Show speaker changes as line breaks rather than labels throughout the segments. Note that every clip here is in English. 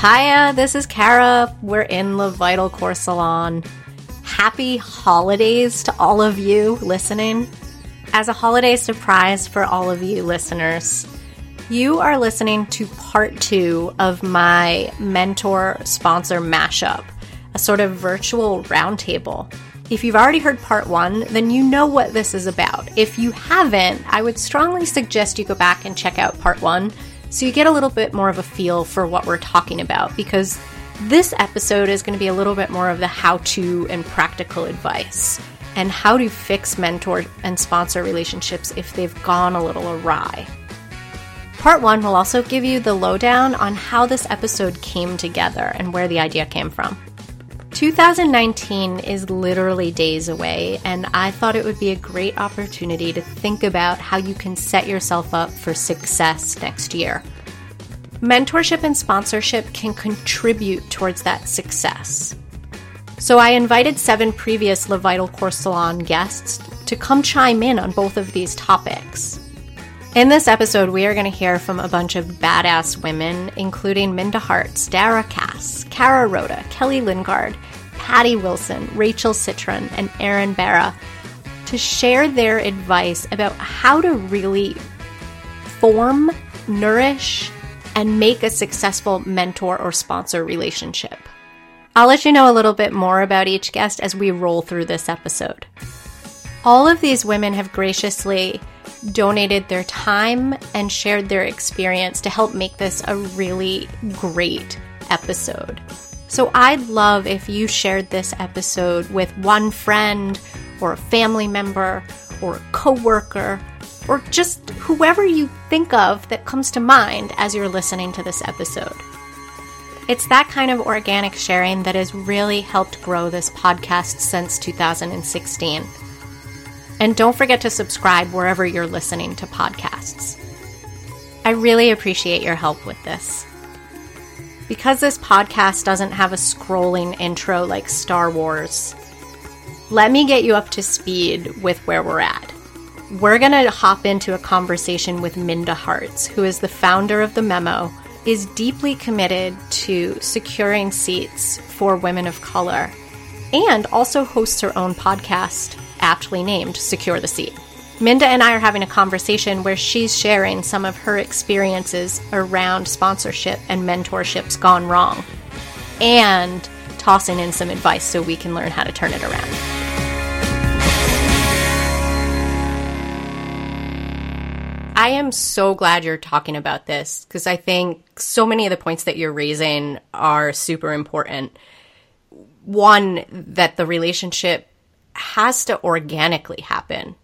Hiya, this is Kara. We're in the Vital Core Salon. Happy holidays to all of you listening. As a holiday surprise for all of you listeners, you are listening to part two of my mentor sponsor mashup, a sort of virtual roundtable. If you've already heard part one, then you know what this is about. If you haven't, I would strongly suggest you go back and check out part one so you get a little bit more of a feel for what we're talking about because this episode is going to be a little bit more of the how to and practical advice and how to fix mentor and sponsor relationships if they've gone a little awry. Part one will also give you the lowdown on how this episode came together and where the idea came from. 2019 is literally days away, and I thought it would be a great opportunity to think about how you can set yourself up for success next year. Mentorship and sponsorship can contribute towards that success. So I invited seven previous Le Vital Core Salon guests to come chime in on both of these topics. In this episode, we are going to hear from a bunch of badass women, including Minda Harts, Dara Kass, Kara Rota, Kelly Lyndgaard, Patti Wilson, Rachel Citron, and Erin Barra, to share their advice about how to really form, nourish, and make a successful mentor or sponsor relationship. I'll let you know a little bit more about each guest as we roll through this episode. All of these women have graciously donated their time and shared their experience to help make this a really great episode. So I'd love if you shared this episode with one friend or a family member or a coworker or just whoever you think of that comes to mind as you're listening to this episode. It's that kind of organic sharing that has really helped grow this podcast since 2016. And don't forget to subscribe wherever you're listening to podcasts. I really appreciate your help with this. Because this podcast doesn't have a scrolling intro like Star Wars, let me get you up to speed with where we're at. We're going to hop into a conversation with Minda Harts, who is the founder of The Memo, is deeply committed to securing seats for women of color, and also hosts her own podcast aptly named Secure the Seat. Minda and I are having a conversation where she's sharing some of her experiences around sponsorship and mentorships gone wrong, and tossing in some advice so we can learn how to turn it around. I am so glad you're talking about this because I think so many of the points that you're raising are super important. One, that the relationship has to organically happen.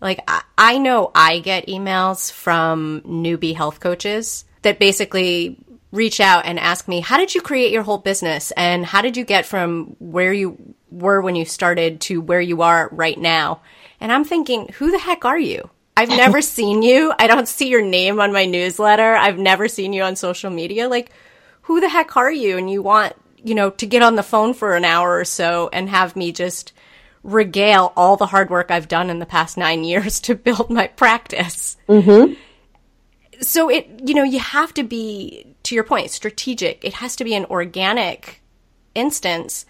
Like, I, I know I get emails from newbie health coaches that basically reach out and ask me, How did you create your whole business? And how did you get from where you were when you started to where you are right now? And I'm thinking, Who the heck are you? I've never seen you. I don't see your name on my newsletter. I've never seen you on social media. Like, who the heck are you? And you want, you know, to get on the phone for an hour or so and have me just regale all the hard work I've done in the past nine years to build my practice. Mm-hmm. So it, you know, you have to be, to your point, strategic. It has to be an organic instance.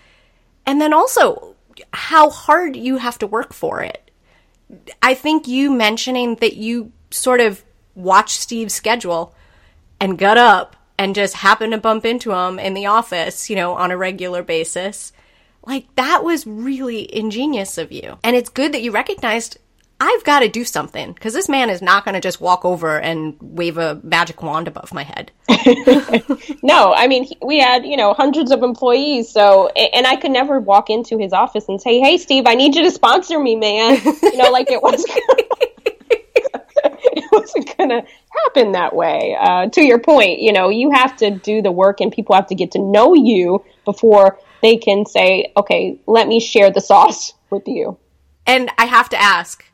And then also how hard you have to work for it. I think you mentioning that you sort of watched Steve's schedule and got up and just happened to bump into him in the office, you know, on a regular basis like, that was really ingenious of you. And it's good that you recognized I've got to do something because this man is not going to just walk over and wave a magic wand above my head.
no, I mean, we had, you know, hundreds of employees. So, and I could never walk into his office and say, Hey, Steve, I need you to sponsor me, man. You know, like it was. it wasn't going to happen that way. Uh, to your point, you know, you have to do the work and people have to get to know you before they can say, okay, let me share the sauce with you.
And I have to ask,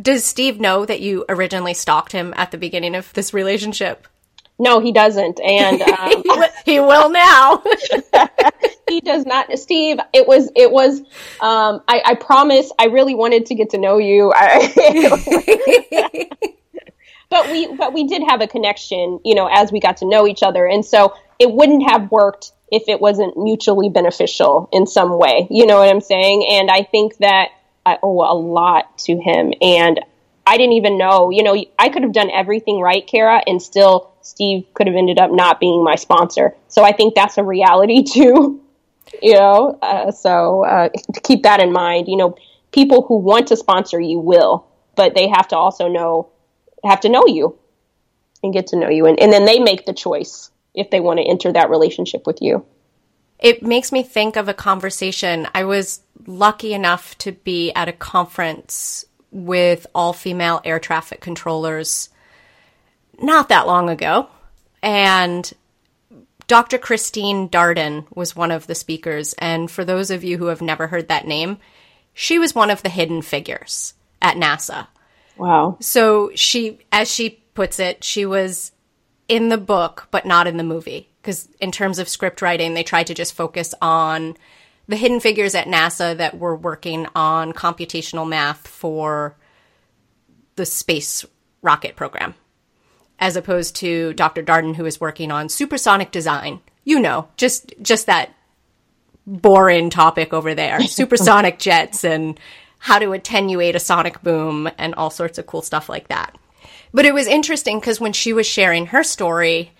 does Steve know that you originally stalked him at the beginning of this relationship?
No, he doesn't, and um,
he will now.
he does not. Steve, it was, it was. Um, I, I promise. I really wanted to get to know you. I, but we, but we did have a connection, you know, as we got to know each other, and so it wouldn't have worked if it wasn't mutually beneficial in some way. You know what I'm saying? And I think that I owe a lot to him. And I didn't even know, you know, I could have done everything right, Kara, and still Steve could have ended up not being my sponsor. So I think that's a reality too, you know. Uh, so uh, keep that in mind, you know, people who want to sponsor you will, but they have to also know, have to know you and get to know you. And, and then they make the choice if they want to enter that relationship with you.
It makes me think of a conversation. I was lucky enough to be at a conference with all female air traffic controllers not that long ago. And Dr. Christine Darden was one of the speakers. And for those of you who have never heard that name, she was one of the hidden figures at NASA.
Wow.
So she, as she puts it, she was in the book, but not in the movie. Because in terms of script writing, they tried to just focus on the hidden figures at NASA that were working on computational math for the space rocket program, as opposed to Dr. Darden, who is working on supersonic design. You know, just just that boring topic over there, supersonic jets and how to attenuate a sonic boom and all sorts of cool stuff like that. But it was interesting because when she was sharing her story,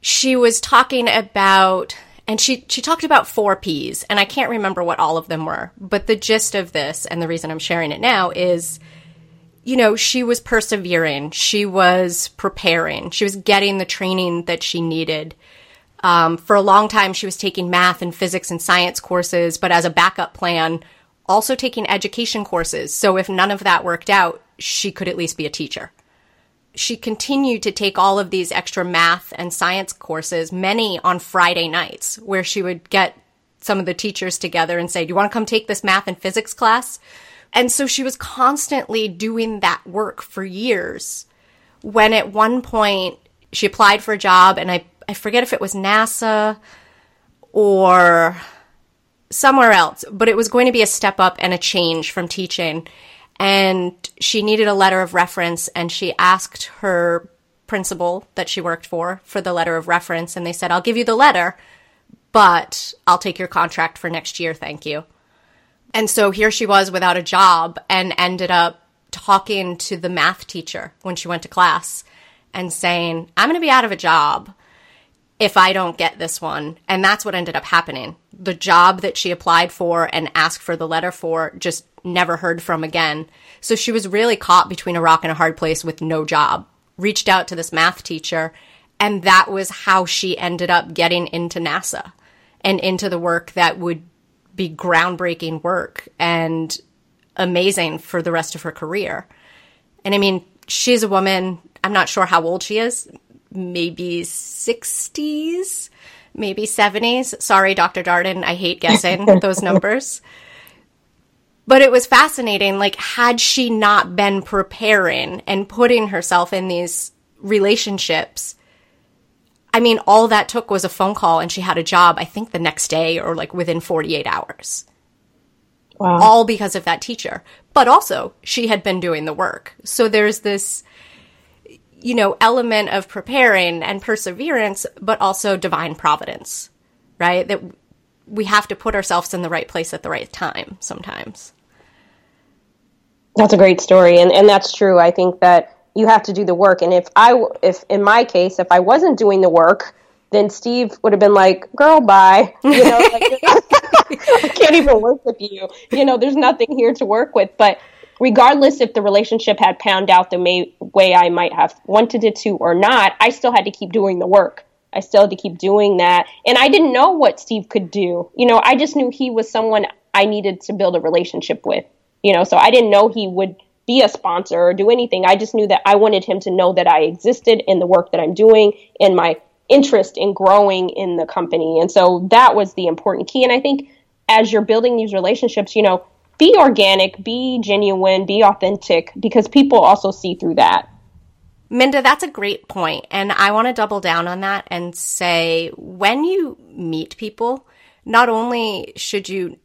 she was talking about and she she talked about four P's and I can't remember what all of them were, but the gist of this and the reason I'm sharing it now is you know, she was persevering, she was preparing, she was getting the training that she needed. Um, for a long time, she was taking math and physics and science courses, but as a backup plan, also taking education courses. So if none of that worked out, she could at least be a teacher she continued to take all of these extra math and science courses, many on Friday nights, where she would get some of the teachers together and say, Do you want to come take this math and physics class? And so she was constantly doing that work for years. When at one point she applied for a job, and I, I forget if it was NASA or somewhere else, but it was going to be a step up and a change from teaching and she needed a letter of reference and she asked her principal that she worked for for the letter of reference and they said I'll give you the letter but I'll take your contract for next year thank you. And so here she was without a job and ended up talking to the math teacher when she went to class and saying I'm going to be out of a job if I don't get this one. And that's what ended up happening. The job that she applied for and asked for the letter for just never heard from again. So she was really caught between a rock and a hard place with no job. Reached out to this math teacher, and that was how she ended up getting into NASA and into the work that would be groundbreaking work and amazing for the rest of her career. And I mean, she's a woman, I'm not sure how old she is, maybe 60s, maybe 70s. Sorry, Dr. Darden, I hate guessing those numbers. But it was fascinating. Like, had she not been preparing and putting herself in these relationships, I mean, all that took was a phone call and she had a job, I think the next day or like within 48 hours. Wow. All because of that teacher. But also, she had been doing the work. So there's this, you know, element of preparing and perseverance, but also divine providence, right? That we have to put ourselves in the right place at the right time sometimes.
That's a great story, and and that's true. I think that you have to do the work, and if I if in my case, if I wasn't doing the work, then Steve would have been like, "Girl, bye." You know, like, I can't even work with you. You know, there's nothing here to work with. But regardless if the relationship had panned out the may, way I might have wanted it to or not, I still had to keep doing the work. I still had to keep doing that, and I didn't know what Steve could do. You know, I just knew he was someone I needed to build a relationship with you know, so I didn't know he would be a sponsor or do anything. I just knew that I wanted him to know that I existed in the work that I'm doing and my interest in growing in the company. And so that was the important key. And I think as you're building these relationships, you know, be organic, be genuine, be authentic, because people also see through that.
Minda, that's a great point. And I want to double down on that and say when you meet people, not only should you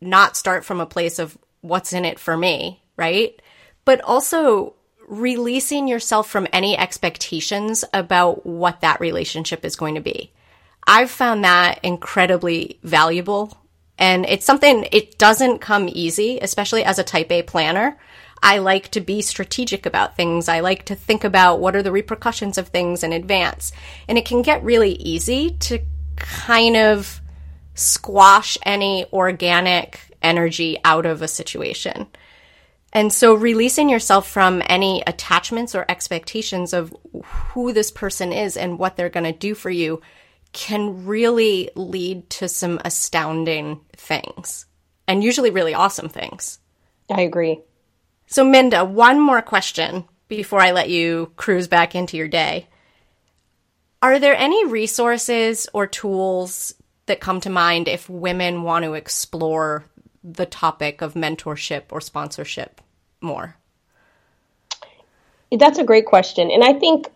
not start from a place of what's in it for me, right? But also releasing yourself from any expectations about what that relationship is going to be. I've found that incredibly valuable. And it's something, it doesn't come easy, especially as a type A planner. I like to be strategic about things. I like to think about what are the repercussions of things in advance. And it can get really easy to kind of squash any organic energy out of a situation. And so releasing yourself from any attachments or expectations of who this person is and what they're going to do for you can really lead to some astounding things and usually really awesome things.
I agree.
So, Minda, one more question before I let you cruise back into your day. Are there any resources or tools that come to mind if women want to explore the topic of mentorship or sponsorship more?
That's a great question. And I think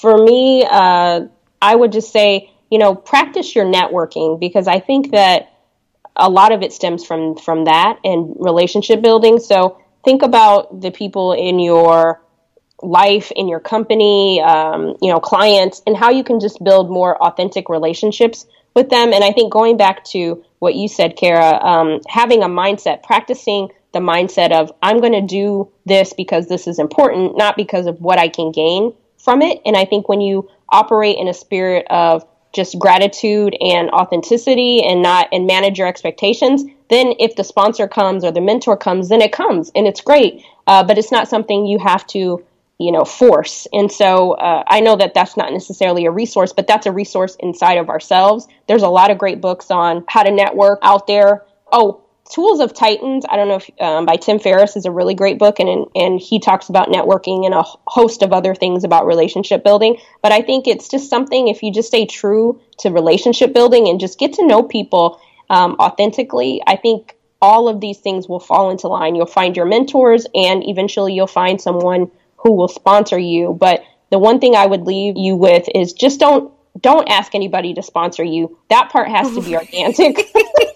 for me, uh, I would just say, you know, practice your networking because I think that a lot of it stems from from that and relationship building. So think about the people in your life, in your company, um, you know, clients, and how you can just build more authentic relationships with them. And I think going back to what you said, Kara, um, having a mindset, practicing the mindset of I'm going to do this because this is important, not because of what I can gain from it. And I think when you operate in a spirit of just gratitude and authenticity and not and manage your expectations then if the sponsor comes or the mentor comes then it comes and it's great. Uh, but it's not something you have to you know force. And so uh, i know that that's not necessarily a resource but that's a resource inside of ourselves. There's a lot of great books on how to network out there. Oh Tools of Titans, I don't know if um, by Tim Ferriss is a really great book, and and he talks about networking and a host of other things about relationship building. But I think it's just something if you just stay true to relationship building and just get to know people um, authentically, I think all of these things will fall into line. You'll find your mentors, and eventually you'll find someone who will sponsor you. But the one thing I would leave you with is just don't don't ask anybody to sponsor you. That part has to be organic.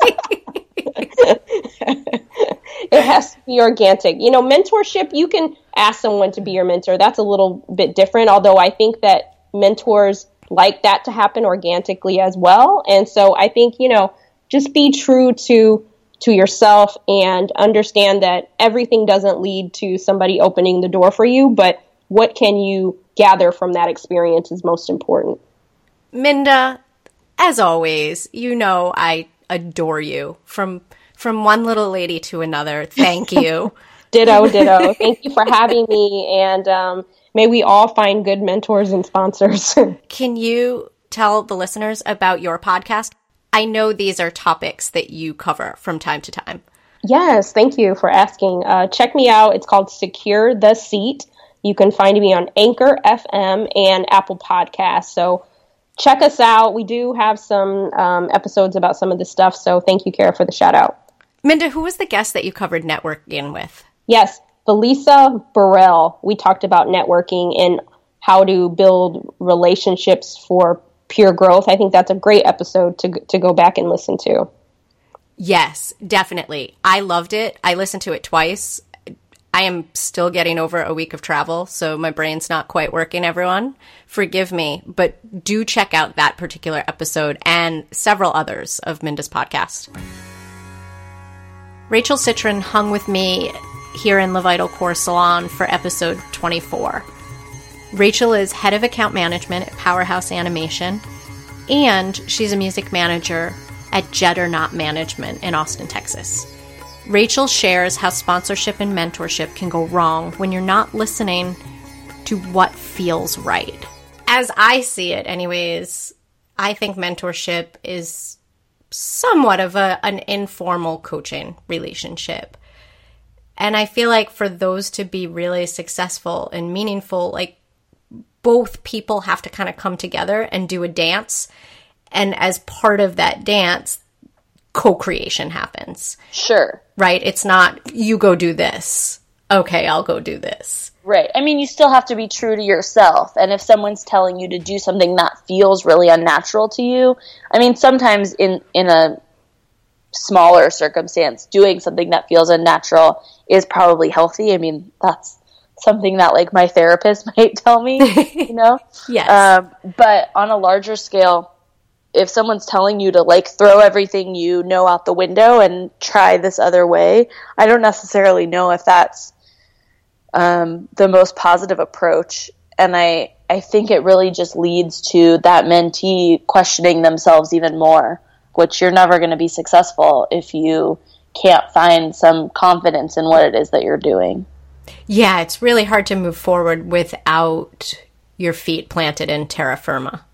it has to be organic. You know, mentorship, you can ask someone to be your mentor. That's a little bit different, although I think that mentors like that to happen organically as well. And so I think, you know, just be true to to yourself and understand that everything doesn't lead to somebody opening the door for you, but what can you gather from that experience is most important.
Minda, as always, you know I adore you from from one little lady to another. Thank you.
ditto, ditto. Thank you for having me, and um, may we all find good mentors and sponsors.
Can you tell the listeners about your podcast? I know these are topics that you cover from time to time.
Yes, thank you for asking. Uh, check me out. It's called Secure the Seat. You can find me on Anchor FM and Apple Podcasts. So check us out. We do have some um, episodes about some of this stuff. So thank you, Kara, for the shout out.
Minda, who was the guest that you covered networking with?
Yes, Felisa Burrell. We talked about networking and how to build relationships for pure growth. I think that's a great episode to to go back and listen to.
Yes, definitely. I loved it. I listened to it twice. I am still getting over a week of travel, so my brain's not quite working, everyone. Forgive me, but do check out that particular episode and several others of Minda's podcast. Rachel Citron hung with me here in Le Vital Core Salon for episode 24. Rachel is head of account management at Powerhouse Animation, and she's a music manager at Jetternaught Management in Austin, Texas. Rachel shares how sponsorship and mentorship can go wrong when you're not listening to what feels right. As I see it, anyways, I think mentorship is somewhat of a, an informal coaching relationship. And I feel like for those to be really successful and meaningful, like both people have to kind of come together and do a dance. And as part of that dance, co creation happens.
Sure.
Right? It's not, you go do this. Okay, I'll go do this.
Right. I mean, you still have to be true to yourself. And if someone's telling you to do something that feels really unnatural to you, I mean, sometimes in, in a smaller circumstance, doing something that feels unnatural is probably healthy. I mean, that's something that like my therapist might tell me, you know?
yes.
Um, but on a larger scale, if someone's telling you to like throw everything you know out the window and try this other way, I don't necessarily know if that's um, the most positive approach. And I, I think it really just leads to that mentee questioning themselves even more, which you're never going to be successful if you can't find some confidence in what it is that you're doing.
Yeah, it's really hard to move forward without your feet planted in terra firma.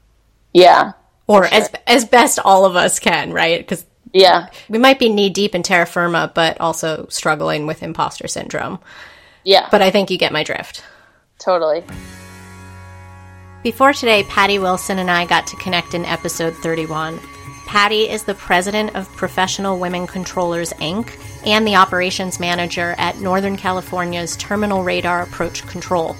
Yeah.
Or sure. as as best all of us can, right? Cuz
yeah.
We might be knee deep in terra firma but also struggling with imposter syndrome.
Yeah.
But I think you get my drift.
Totally.
Before today, Patti Wilson and I got to connect in episode 31. Patti is the president of Professional Women Controllers Inc. and the operations manager at Northern California's Terminal Radar Approach Control.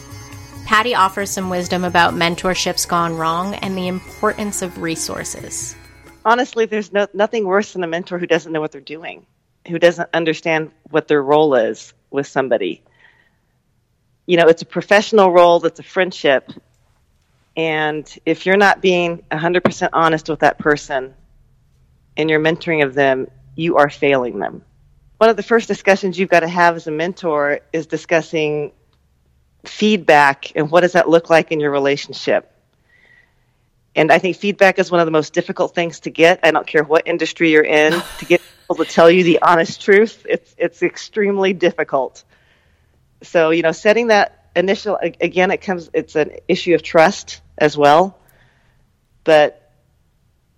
Patty offers some wisdom about mentorships gone wrong and the importance of resources.
Honestly, there's no, nothing worse than a mentor who doesn't know what they're doing, who doesn't understand what their role is with somebody. You know, it's a professional role, it's a friendship. And if you're not being 100% honest with that person in your mentoring of them, you are failing them. One of the first discussions you've got to have as a mentor is discussing feedback and what does that look like in your relationship. And I think feedback is one of the most difficult things to get. I don't care what industry you're in, to get people to tell you the honest truth, it's it's extremely difficult. So, you know, setting that initial again it comes it's an issue of trust as well. But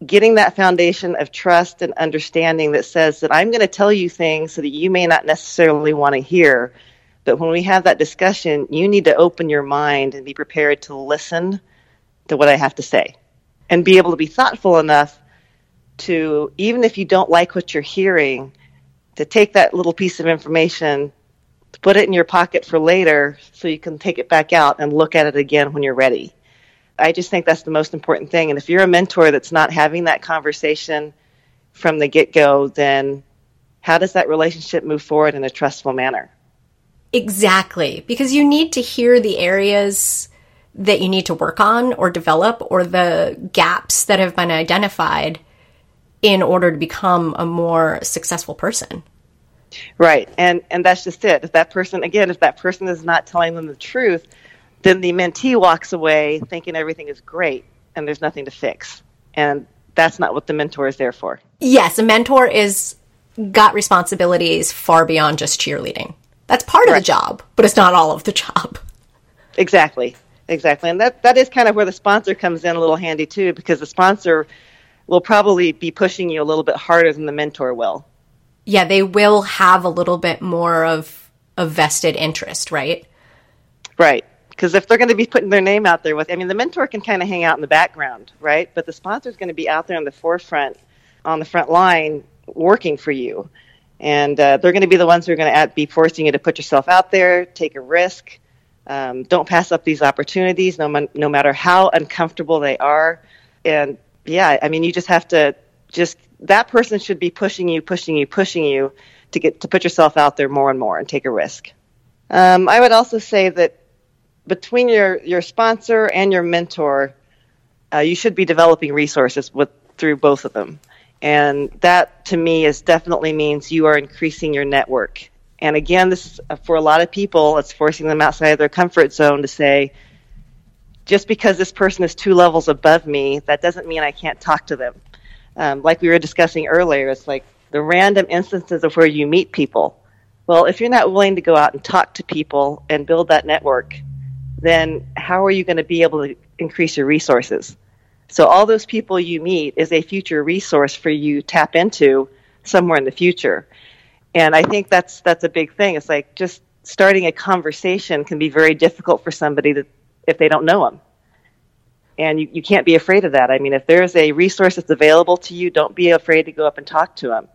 getting that foundation of trust and understanding that says that I'm going to tell you things so that you may not necessarily want to hear. But when we have that discussion, you need to open your mind and be prepared to listen to what I have to say and be able to be thoughtful enough to, even if you don't like what you're hearing, to take that little piece of information, put it in your pocket for later so you can take it back out and look at it again when you're ready. I just think that's the most important thing. And if you're a mentor that's not having that conversation from the get go, then how does that relationship move forward in a trustful manner?
Exactly. Because you need to hear the areas that you need to work on or develop or the gaps that have been identified in order to become a more successful person.
Right. And and that's just it. If that person again, if that person is not telling them the truth, then the mentee walks away thinking everything is great and there's nothing to fix. And that's not what the mentor is there for.
Yes, a mentor is got responsibilities far beyond just cheerleading. That's part of the job, but it's not all of the job.
Exactly. Exactly. And that that is kind of where the sponsor comes in a little handy too because the sponsor will probably be pushing you a little bit harder than the mentor will.
Yeah, they will have a little bit more of a vested interest, right?
Right. Because if they're going to be putting their name out there with i mean the mentor can kind of hang out in the background right? But the sponsor is going to be out there on the forefront on the front line working for you. And uh, they're going to be the ones who are going to be forcing you to put yourself out there take a risk um, don't pass up these opportunities no, man, no matter how uncomfortable they are. And yeah i mean you just have to just that person should be pushing you pushing you pushing you to get to put yourself out there more and more and take a risk um, i would also say that between your, your sponsor and your mentor, uh, you should be developing resources with through both of them. And that to me is definitely means you are increasing your network. And again, this uh, for a lot of people, it's forcing them outside of their comfort zone to say, just because this person is two levels above me, that doesn't mean I can't talk to them. Um, like we were discussing earlier, it's like the random instances of where you meet people. Well, if you're not willing to go out and talk to people and build that network, then how are you going to be able to increase your resources? So all those people you meet is a future resource for you to tap into somewhere in the future. And I think that's that's a big thing. It's like just starting a conversation can be very difficult for somebody that if they don't know them. And you, you can't be afraid of that. I mean, if there's a resource that's available to you, don't be afraid to go up and talk to them.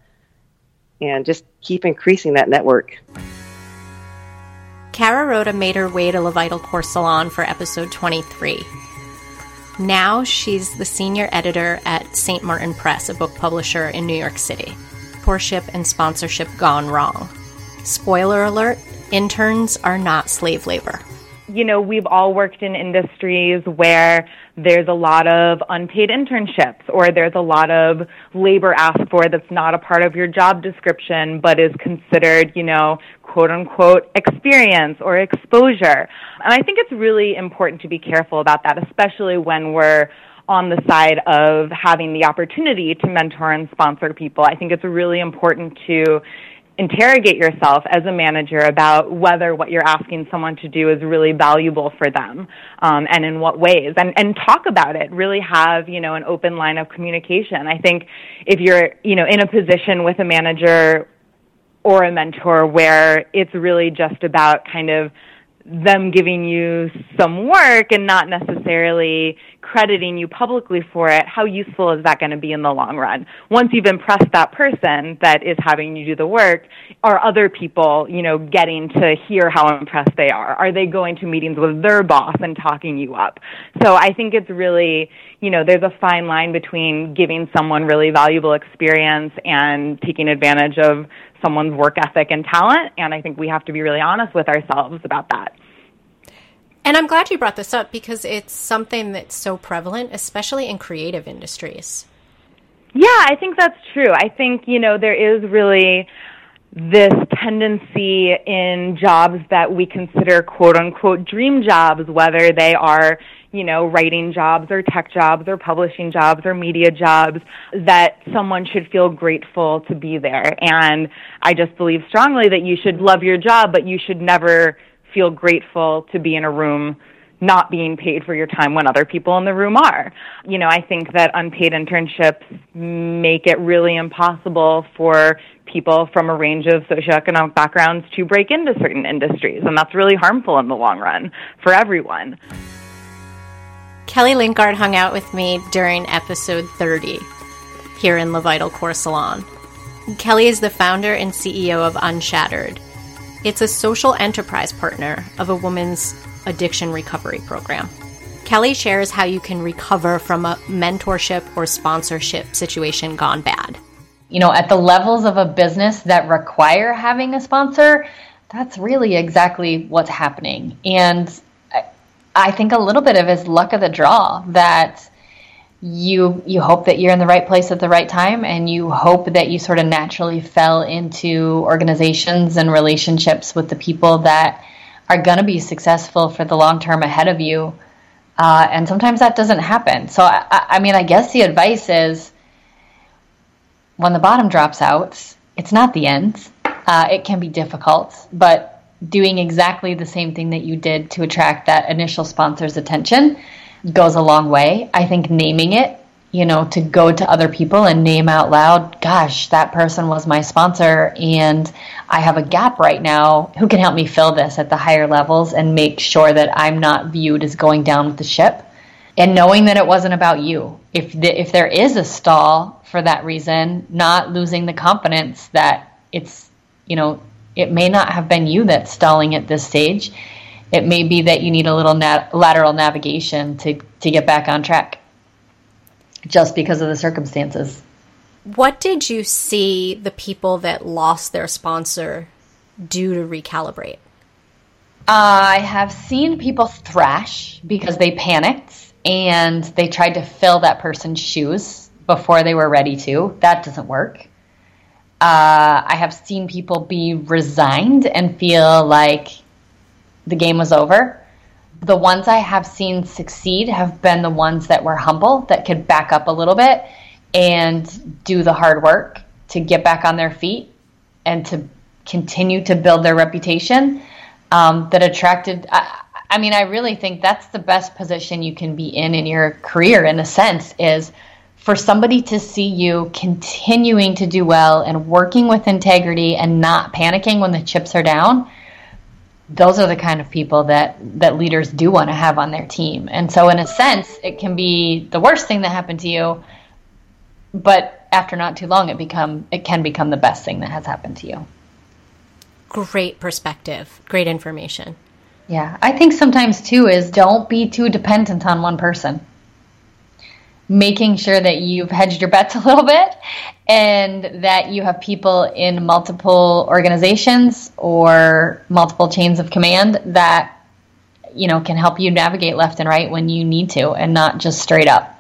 And just keep increasing that network.
Kara Rota made her way to LeVital Core Salon for episode 23. Now she's the senior editor at St. Martin Press, a book publisher in New York City. Mentorship and sponsorship gone wrong. Spoiler alert interns are not slave labor.
You know, we've all worked in industries where there's a lot of unpaid internships or there's a lot of labor asked for that's not a part of your job description but is considered, you know, quote unquote experience or exposure. And I think it's really important to be careful about that, especially when we're on the side of having the opportunity to mentor and sponsor people. I think it's really important to interrogate yourself as a manager about whether what you're asking someone to do is really valuable for them um, and in what ways. And, and talk about it. Really have you know an open line of communication. I think if you're you know in a position with a manager or a mentor where it's really just about kind of them giving you some work and not necessarily crediting you publicly for it, how useful is that going to be in the long run? Once you've impressed that person that is having you do the work, are other people, you know, getting to hear how impressed they are? Are they going to meetings with their boss and talking you up? So I think it's really, you know, there's a fine line between giving someone really valuable experience and taking advantage of someone's work ethic and talent. And I think we have to be really honest with ourselves about that.
And I'm glad you brought this up because it's something that's so prevalent, especially in creative industries.
Yeah, I think that's true. I think, you know, there is really this tendency in jobs that we consider quote unquote dream jobs, whether they are, you know, writing jobs or tech jobs or publishing jobs or media jobs, that someone should feel grateful to be there. And I just believe strongly that you should love your job, but you should never feel grateful to be in a room not being paid for your time when other people in the room are. You know, I think that unpaid internships make it really impossible for people from a range of socioeconomic backgrounds to break into certain industries, and that's really harmful in the long run for everyone.
Kelly Lyndgaard hung out with me during episode 30 here in Le Vital Core Salon. Kelly is the founder and CEO of Unshattered, it's a social enterprise partner of a woman's addiction recovery program. Kelly shares how you can recover from a mentorship or sponsorship situation gone bad.
You know, at the levels of a business that require having a sponsor, that's really exactly what's happening. And I think a little bit of is luck of the draw that you you hope that you're in the right place at the right time and you hope that you sort of naturally fell into organizations and relationships with the people that are going to be successful for the long term ahead of you uh, and sometimes that doesn't happen. So I, I mean i guess the advice is when the bottom drops out it's not the end. Uh, it can be difficult but doing exactly the same thing that you did to attract that initial sponsor's attention goes a long way. I think naming it, you know, to go to other people and name out loud, gosh, that person was my sponsor and I have a gap right now. Who can help me fill this at the higher levels and make sure that I'm not viewed as going down with the ship? And knowing that it wasn't about you. If the, if there is a stall for that reason, not losing the confidence that it's, you know, it may not have been you that's stalling at this stage it may be that you need a little nat- lateral navigation to, to get back on track just because of the circumstances.
What did you see the people that lost their sponsor do to recalibrate?
I have seen people thrash because they panicked and they tried to fill that person's shoes before they were ready to. That doesn't work. Uh, I have seen people be resigned and feel like the game was over. The ones I have seen succeed have been the ones that were humble, that could back up a little bit and do the hard work to get back on their feet and to continue to build their reputation. Um, that attracted. I, I mean, I really think that's the best position you can be in in your career. In a sense, is for somebody to see you continuing to do well and working with integrity and not panicking when the chips are down those are the kind of people that that leaders do want to have on their team. And so in a sense, it can be the worst thing that happened to you, but after not too long it become it can become the best thing that has happened to you.
Great perspective. Great information.
Yeah, I think sometimes too is don't be too dependent on one person making sure that you've hedged your bets a little bit and that you have people in multiple organizations or multiple chains of command that you know, can help you navigate left and right when you need to and not just straight up.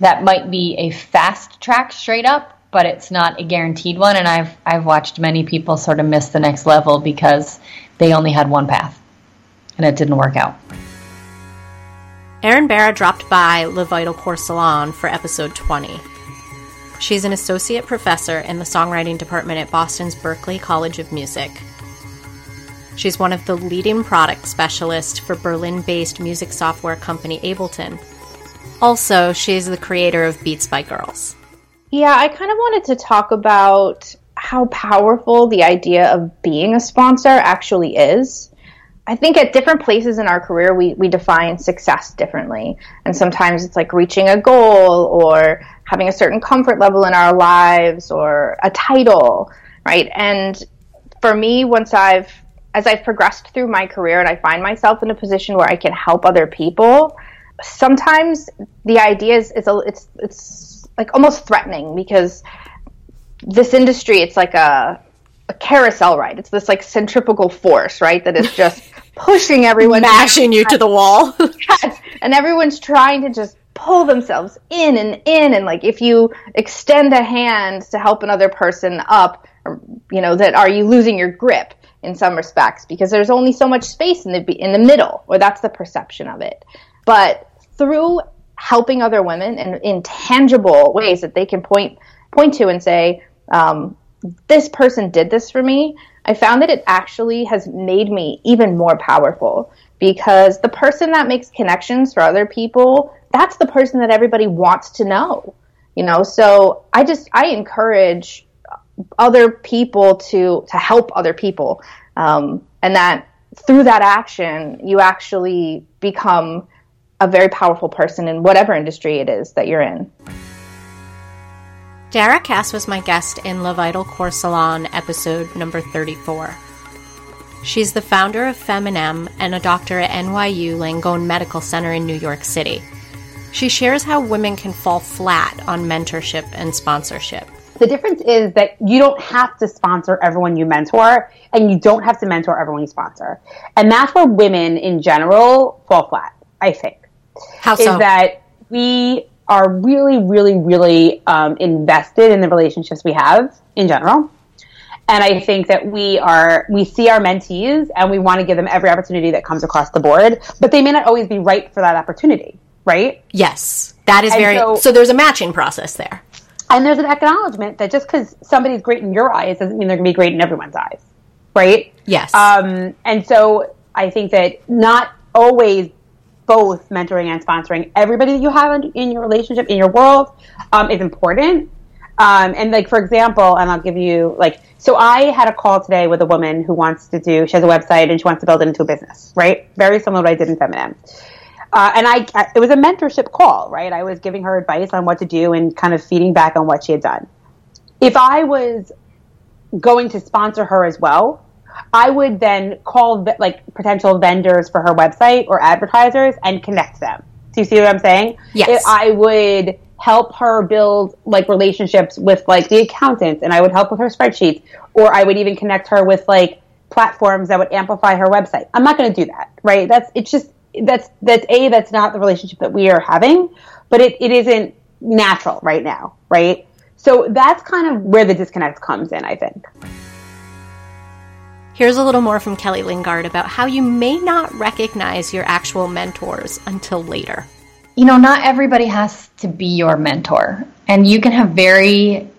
That might be a fast track straight up, but it's not a guaranteed one. And I've, I've watched many people sort of miss the next level because they only had one path and it didn't work out.
Erin Barra dropped by Le Vital Core Salon for episode 20. She's an associate professor in the songwriting department at Boston's Berklee College of Music. She's one of the leading product specialists for Berlin based music software company Ableton. Also, she's the creator of Beats by Girls.
Yeah, I kind of wanted to talk about how powerful the idea of being a sponsor actually is. I think at different places in our career, we, we define success differently. And sometimes it's like reaching a goal or having a certain comfort level in our lives or a title, right? And for me, once I've, as I've progressed through my career and I find myself in a position where I can help other people, sometimes the idea is, is a, it's, it's like almost threatening because this industry, it's like a, a carousel ride. It's this like centrifugal force, right? That is just pushing everyone,
mashing you to the wall.
yes. And everyone's trying to just pull themselves in and in. And like if you extend a hand to help another person up, you know, that are you losing your grip in some respects because there's only so much space in the in the middle, or that's the perception of it. But through helping other women in, in tangible ways that they can point point to and say, um, this person did this for me, I found that it actually has made me even more powerful because the person that makes connections for other people, that's the person that everybody wants to know. You know, so I just I encourage other people to to help other people, um, and that through that action, you actually become a very powerful person in whatever industry it is that you're in.
Dara Kass was my guest in Le Vital Core Salon episode number 34. She's the founder of FemInEM and a doctor at NYU Langone Medical Center in New York City. She shares how women can fall flat on mentorship and sponsorship.
The difference is that you don't have to sponsor everyone you mentor, and you don't have to mentor everyone you sponsor. And that's where women in general fall flat, I think.
How so?
Is that we are really, really, really um, invested in the relationships we have in general. And I think that we are, we see our mentees and we want to give them every opportunity that comes across the board, but they may not always be right for that opportunity, right?
Yes. That is
And
very,
so-
so there's a matching process there.
And there's an acknowledgement that just because somebody's great in your eyes doesn't mean they're going to be great in everyone's eyes, right?
Yes.
Um, and so I think that not always both mentoring and sponsoring everybody that you have in, your relationship, in your world, um, is important. Um, and like, for example, and I'll give you like, so I had a call today with a woman who wants to do, she has a website and she wants to build it into a business, right? Very similar to what I did in FemInEM. Uh, and I, I, it was a mentorship call, right? I was giving her advice on what to do and kind of feeding back on what she had done. If I was going to sponsor her as well, I would then call like potential vendors for her website or advertisers and connect them. Do you see what I'm saying?
Yes.
If I would help her build like relationships with like the accountants and I would help with her spreadsheets or I would even connect her with like platforms that would amplify her website. I'm not going to do that, right? That's it's just that's that's a that's not the relationship that we are having, but it, it isn't natural right now, right? So that's kind of where the disconnect comes in, I think.
Here's a little more from Kelly Lyndgaard about how you may not recognize your actual mentors until later.
you know, not everybody has to be your mentor. And you can have very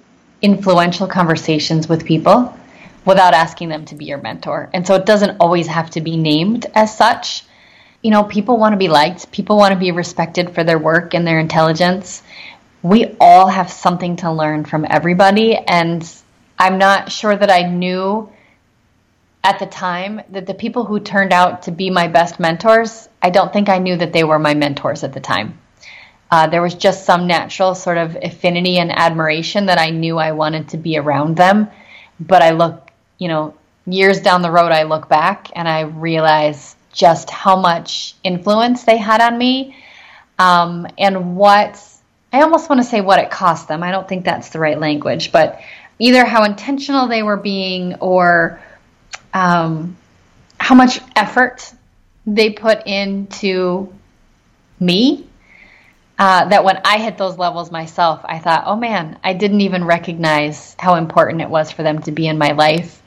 influential conversations with people without asking them to be your mentor. And so it doesn't always have to be named as such. You know, people want to be liked, people want to be respected for their work and their intelligence. We all have something to learn from everybody. And I'm not sure that I knew at the time that the people who turned out to be my best mentors, I don't think I knew that they were my mentors at the time. Uh, there was just some natural sort of affinity and admiration that I knew I wanted to be around them. But I look, you know, years down the road, I look back and I realize just how much influence they had on me um, and what I almost want to say what it cost them. I don't think that's the right language, but either how intentional they were being or um, how much effort they put into me uh, that when I hit those levels myself, I thought, oh man, I didn't even recognize how important it was for them to be in my life.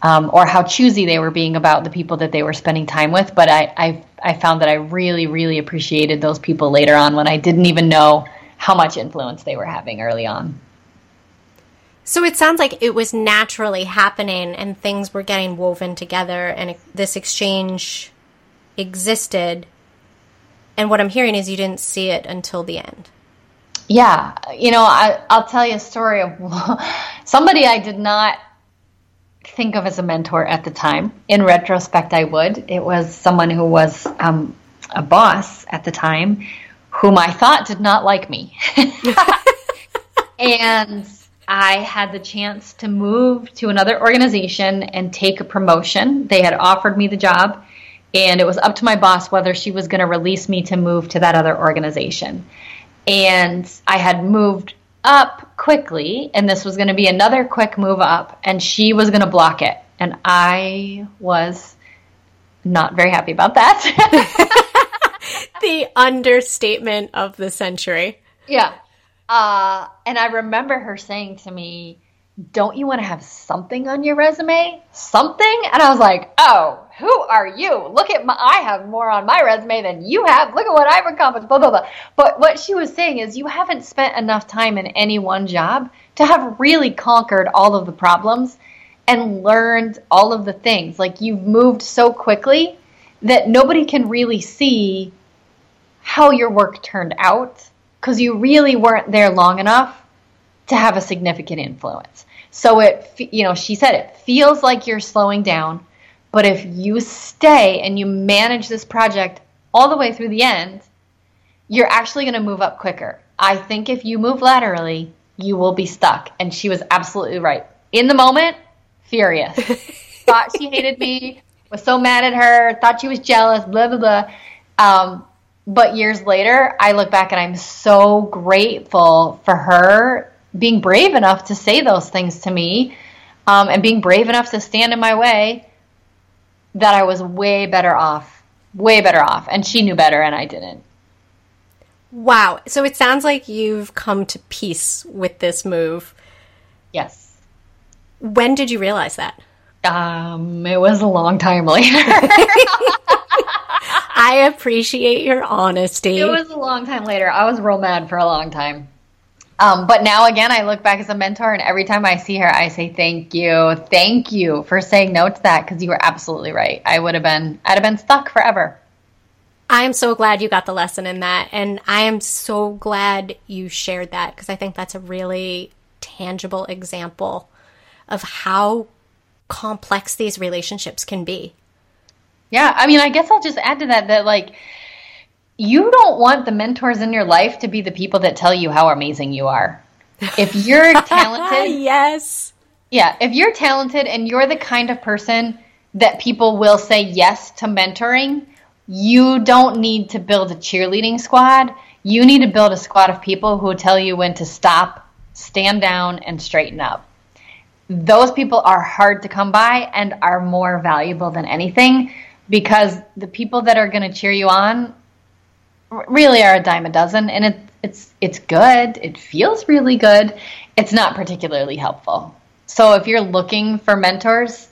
Um, or how choosy they were being about the people that they were spending time with. But I, I, I found that I really, really appreciated those people later on when I didn't even know how much influence they were having early on.
So it sounds like it was naturally happening and things were getting woven together and this exchange existed. And what I'm hearing is you didn't see it until the end.
Yeah. You know, I, I'll tell you a story of somebody I did not think of as a mentor at the time. In retrospect, I would. It was someone who was um, a boss at the time whom I thought did not like me. and I had the chance to move to another organization and take a promotion. They had offered me the job, and it was up to my boss whether she was going to release me to move to that other organization. And I had moved up quickly, and this was going to be another quick move up, and she was going to block it. And I was not very happy about
that. the understatement of the century.
Yeah. Uh, and I remember her saying to me, Don't you want to have something on your resume? Something? And I was like, Oh, who are you? Look at my, I have more on my resume than you have. Look at what I've accomplished, blah, blah, blah. But what she was saying is, you haven't spent enough time in any one job to have really conquered all of the problems and learned all of the things. Like, you've moved so quickly that nobody can really see how your work turned out because you really weren't there long enough to have a significant influence. So it, you know, she said it feels like you're slowing down, but if you stay and you manage this project all the way through the end, you're actually going to move up quicker. I think if you move laterally, you will be stuck. And she was absolutely right. In the moment, furious. thought she hated me, was so mad at her, thought she was jealous, blah, blah, blah. Um, but years later, I look back and I'm so grateful for her being brave enough to say those things to me um, and being brave enough to stand in my way that I was way better off, way better off. And she knew better and I didn't.
Wow. So it sounds like you've come to peace with this move.
Yes.
When did you realize that?
Um, it was a long time later.
I appreciate your honesty.
It was a long time later. I was real mad for a long time. Um, but now again, I look back as a mentor, and every time I see her, I say thank you, thank you for saying no to that because you were absolutely right. I would have been, I'd have been stuck forever.
I am so glad you got the lesson in that, and I am so glad you shared that because I think that's a really tangible example of how complex these relationships can be.
Yeah, I mean, I guess I'll just add to that that like you don't want the mentors in your life to be the people that tell you how amazing you are. If you're talented,
yes.
Yeah, if you're talented and you're the kind of person that people will say yes to mentoring, you don't need to build a cheerleading squad. You need to build a squad of people who tell you when to stop, stand down, and straighten up. Those people are hard to come by and are more valuable than anything because the people that are going to cheer you on really are a dime a dozen and it, it's it's good. It feels really good. It's not particularly helpful. So if you're looking for mentors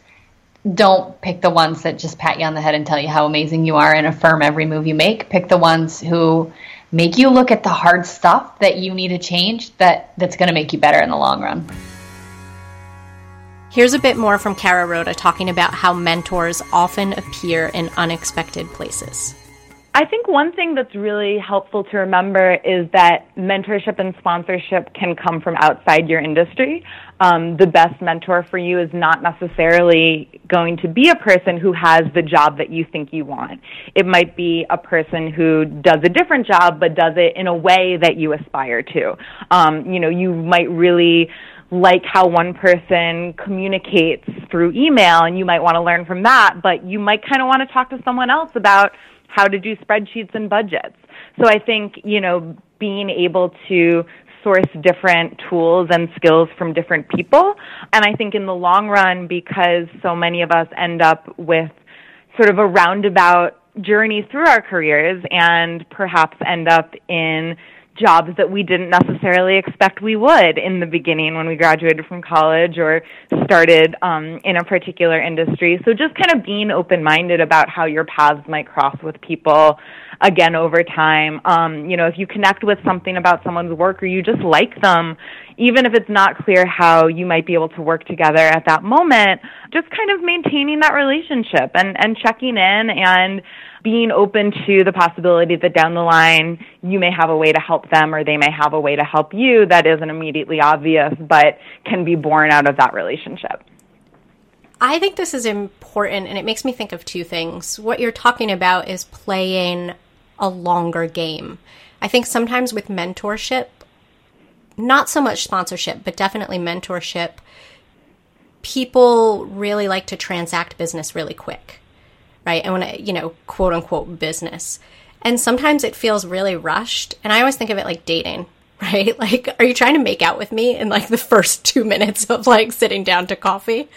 don't pick the ones that just pat you on the head and tell you how amazing you are and affirm every move you make. Pick the ones who make you look at the hard stuff that you need to change that that's going to make you better in the long run
Here's a bit more from Kara Rota talking about how mentors often appear in unexpected places.
I think one thing that's really helpful to remember is that mentorship and sponsorship can come from outside your industry. Um, the best mentor for you is not necessarily going to be a person who has the job that you think you want. It might be a person who does a different job, but does it in a way that you aspire to. Um, you know, you might really like how one person communicates through email and you might want to learn from that, but you might kind of want to talk to someone else about how to do spreadsheets and budgets. So I think, you know, being able to source different tools and skills from different people. And I think in the long run, because so many of us end up with sort of a roundabout journey through our careers and perhaps end up in jobs that we didn't necessarily expect we would in the beginning when we graduated from college or started um, in a particular industry. So just kind of being open minded about how your paths might cross with people again over time. Um, you know, if you connect with something about someone's work or you just like them, even if it's not clear how you might be able to work together at that moment, just kind of maintaining that relationship and, and checking in and being open to the possibility that down the line you may have a way to help them or they may have a way to help you that isn't immediately obvious but can be born out of that relationship.
I think this is important and it makes me think of two things. What you're talking about is playing a longer game. I think sometimes with mentorship, not so much sponsorship, but definitely mentorship, people really like to transact business really quick right? I want to, you know, quote unquote business. And sometimes it feels really rushed. And I always think of it like dating, right? Like, are you trying to make out with me in like the first two minutes of like sitting down to coffee?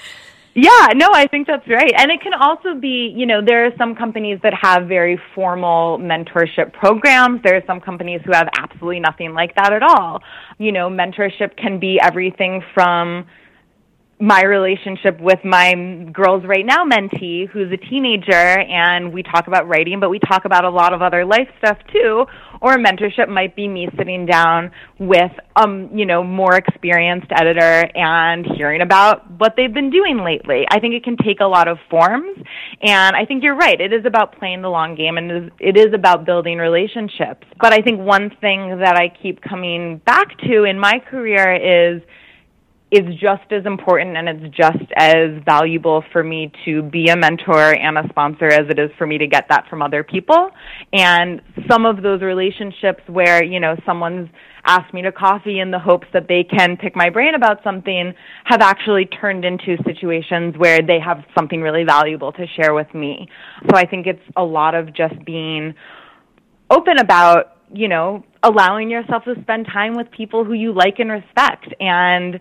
Yeah, no, I think that's right. And it can also be, you know, there are some companies that have very formal mentorship programs. There are some companies who have absolutely nothing like that at all. You know, mentorship can be everything from my relationship with my Girls Write Now mentee who's a teenager and we talk about writing but we talk about a lot of other life stuff too. Or a mentorship might be me sitting down with um you know more experienced editor and hearing about what they've been doing lately. I think it can take a lot of forms and i think you're right. It is about playing the long game and it is about building relationships. But i think one thing that i keep coming back to in my career is is just as important and it's just as valuable for me to be a mentor and a sponsor as it is for me to get that from other people. And some of those relationships where, you know, someone's asked me to coffee in the hopes that they can pick my brain about something have actually turned into situations where they have something really valuable to share with me. So I think it's a lot of just being open about, you know, allowing yourself to spend time with people who you like and respect and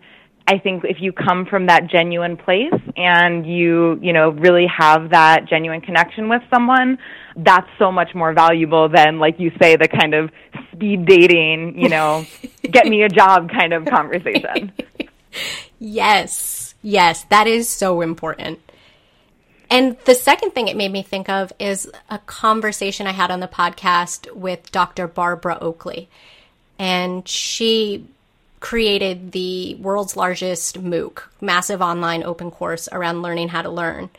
I think if you come from that genuine place and you, you know, really have that genuine connection with someone, that's so much more valuable than, like you say, the kind of speed dating, you know, get me a job kind of conversation.
yes, yes, that is so important. And the second thing it made me think of is a conversation I had on the podcast with Dr. Barbara Oakley. And she created the world's largest MOOC, massive online open course around learning how to learn.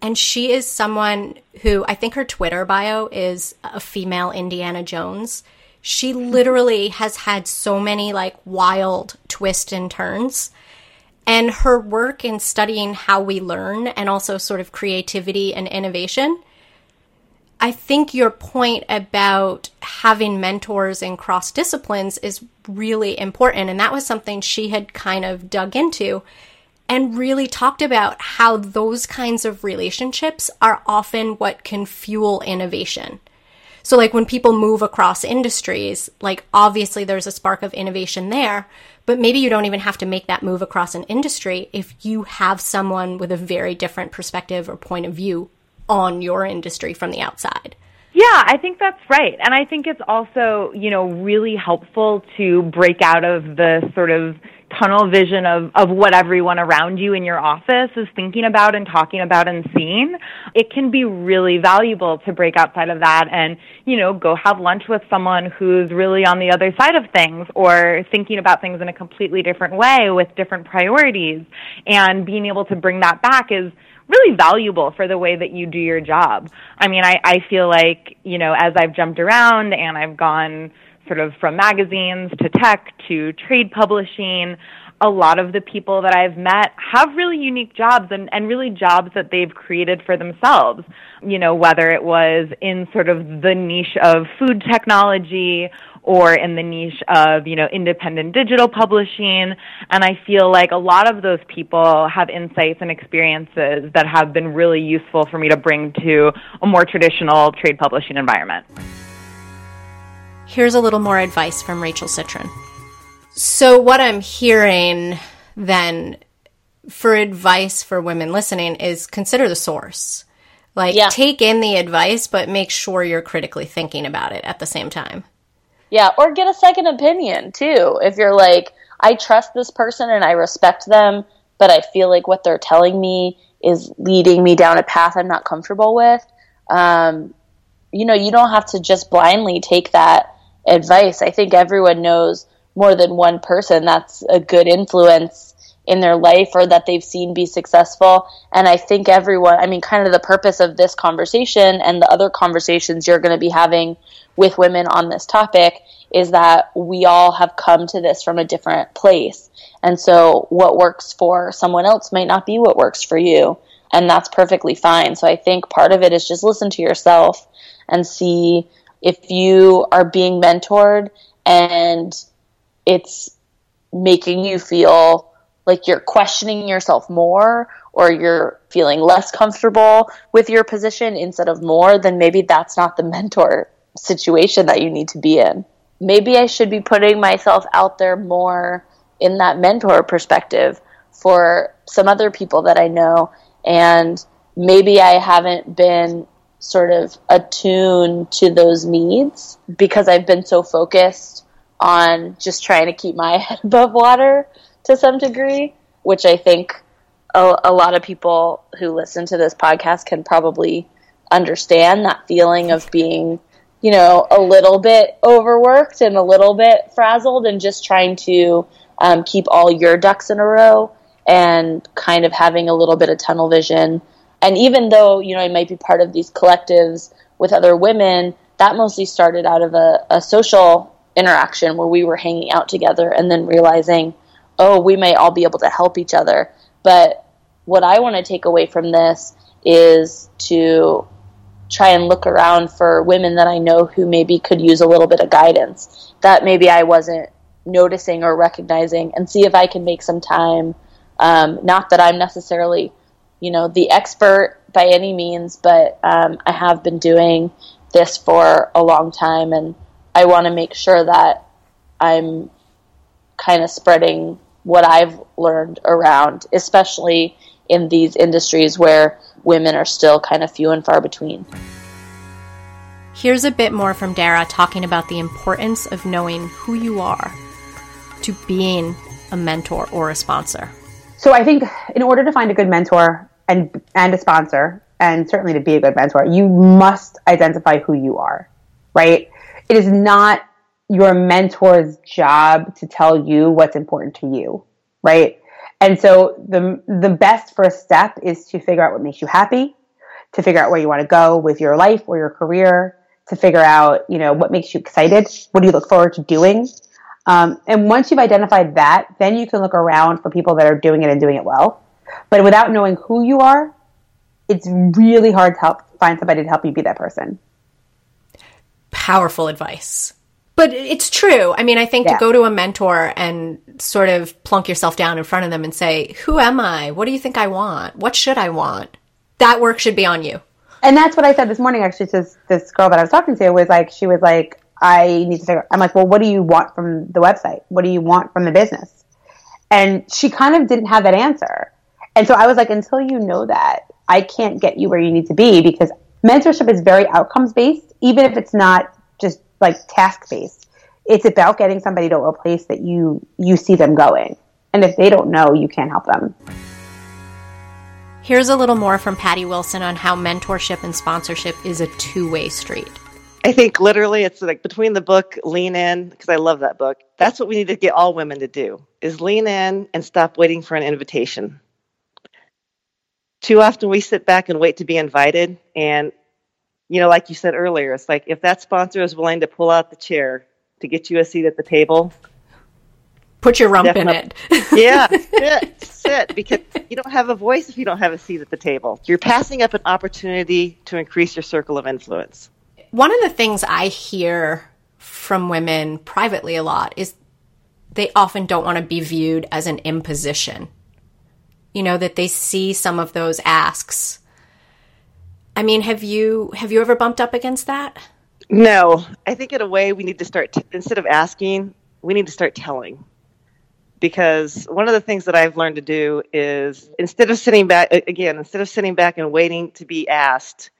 And she is someone who I think her Twitter bio is a female Indiana Jones. She literally has had so many like wild twists and turns. And her work in studying how we learn and also sort of creativity and innovation I think your point about having mentors in cross disciplines is really important. And that was something she had kind of dug into and really talked about how those kinds of relationships are often what can fuel innovation. So, like when people move across industries, like obviously there's a spark of innovation there, but maybe you don't even have to make that move across an industry if you have someone with a very different perspective or point of view on your industry from the outside.
Yeah, I think that's right. And I think it's also, you know, really helpful to break out of the sort of tunnel vision of, of what everyone around you in your office is thinking about and talking about and seeing. It can be really valuable to break outside of that and, you know, go have lunch with someone who's really on the other side of things or thinking about things in a completely different way with different priorities. And being able to bring that back is really valuable for the way that you do your job. I mean, I, I feel like, you know, as I've jumped around and I've gone sort of from magazines to tech to trade publishing, a lot of the people that I've met have really unique jobs and, and really jobs that they've created for themselves. You know, whether it was in sort of the niche of food technology or in the niche of, you know, independent digital publishing. And I feel like a lot of those people have insights and experiences that have been really useful for me to bring to a more traditional trade publishing environment.
Here's a little more advice from Rachel Citron. So, what I'm hearing then for advice for women listening is consider the source. Like,
Yeah.
take in the advice, but make sure you're critically thinking about it at the same time.
Yeah, or get a second opinion too. If you're like, I trust this person and I respect them, but I feel like what they're telling me is leading me down a path I'm not comfortable with. Um, you know, you don't have to just blindly take that advice. I think everyone knows more than one person that's a good influence in their life or that they've seen be successful. And I think everyone, I mean, kind of the purpose of this conversation and the other conversations you're going to be having with women on this topic is that we all have come to this from a different place. And so what works for someone else might not be what works for you. And that's perfectly fine. So I think part of it is just listen to yourself and see if you are being mentored and it's making you feel like you're questioning yourself more or you're feeling less comfortable with your position instead of more, then maybe that's not the mentor situation that you need to be in. Maybe I should be putting myself out there more in that mentor perspective for some other people that I know. And maybe I haven't been sort of attuned to those needs because I've been so focused on just trying to keep my head above water to some degree, which I think a, a lot of people who listen to this podcast can probably understand that feeling of being, you know, a little bit overworked and a little bit frazzled and just trying to um, keep all your ducks in a row and kind of having a little bit of tunnel vision. And even though, you know, I might be part of these collectives with other women, that mostly started out of a, a social interaction where we were hanging out together and then realizing, oh, we may all be able to help each other. But what I want to take away from this is to try and look around for women that I know who maybe could use a little bit of guidance that maybe I wasn't noticing or recognizing and see if I can make some time. Um, not that I'm necessarily, you know, the expert by any means, but um, I have been doing this for a long time and I want to make sure that I'm kind of spreading what I've learned around, especially in these industries where women are still kind of few and far between.
Here's a bit more from Dara talking about the importance of knowing who you are to being a mentor or a sponsor.
So I think in order to find a good mentor and and a sponsor, and certainly to be a good mentor, you must identify who you are, right? It is not your mentor's job to tell you what's important to you, right? And so the the best first step is to figure out what makes you happy, to figure out where you want to go with your life or your career, to figure out you know what makes you excited, what do you look forward to doing, um, and once you've identified that, then you can look around for people that are doing it and doing it well. But without knowing who you are, it's really hard to help find somebody to help you be that person.
Powerful advice. But it's true. I mean, I think
Yeah.
to go to a mentor and sort of plunk yourself down in front of them and say, Who am I? What do you think I want? What should I want? That work should be on you.
And that's what I said this morning actually to this, girl that I was talking to was like, she was like, I need to figure, I'm like, well, what do you want from the website? What do you want from the business? And she kind of didn't have that answer. And so I was like, until you know that, I can't get you where you need to be because mentorship is very outcomes based, even if it's not just like task based. It's about getting somebody to a place that you, you see them going. And if they don't know, you can't help them.
Here's a little more from Patti Wilson on how mentorship and sponsorship is a two way street.
I think literally it's like between the book Lean In because I love that book. That's what we need to get all women to do is lean in and stop waiting for an invitation. Too often we sit back and wait to be invited and you know like you said earlier it's like if that sponsor is willing to pull out the chair to get you a seat at the table
Put your rump in it.
yeah, sit, sit, because you don't have a voice if you don't have a seat at the table. You're passing up an opportunity to increase your circle of influence.
One of the things I hear from women privately a lot is they often don't want to be viewed as an imposition. You know, that they see some of those asks. I mean, have you have you ever bumped up against that?
No, I think in a way we need to start, t- instead of asking, we need to start telling. because one of the things that I've learned to do is instead of sitting back again, instead of sitting back and waiting to be asked,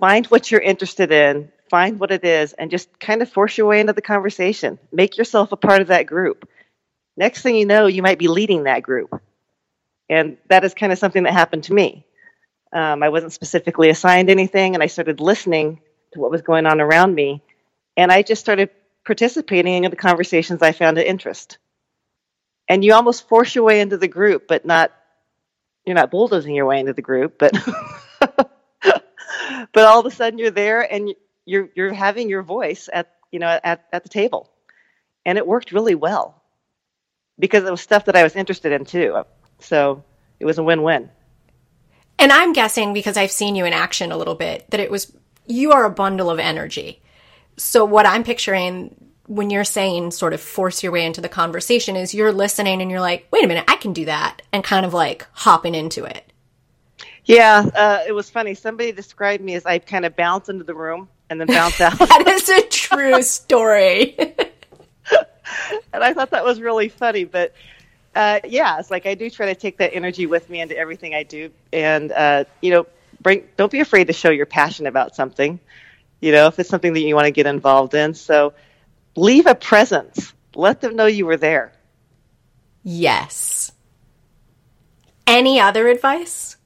find what you're interested in, find what it is, and just kind of force your way into the conversation. Make yourself a part of that group. Next thing you know, you might be leading that group. And that is kind of something that happened to me. Um, I wasn't specifically assigned anything, and I started listening to what was going on around me. And I just started participating in the conversations I found of interest. And you almost force your way into the group, but not, you're not bulldozing your way into the group, but. but all of a sudden you're there and you're you're having your voice at you know at, at the table and it worked really well because it was stuff that i was interested in too so it was a win-win
and i'm guessing because i've seen you in action a little bit that it was you are a bundle of energy so what i'm picturing when you're saying sort of force your way into the conversation is you're listening and you're like wait a minute i can do that and kind of like hopping into it
yeah, uh, it was funny. Somebody described me as I kind of bounce into the room and then bounce out.
that is a true story.
and I thought that was really funny. But uh, yeah, it's like I do try to take that energy with me into everything I do, and uh, you know, bring. Don't be afraid to show your passion about something. You know, if it's something that you want to get involved in, so leave a presence. Let them know you were there.
Yes. Any other advice?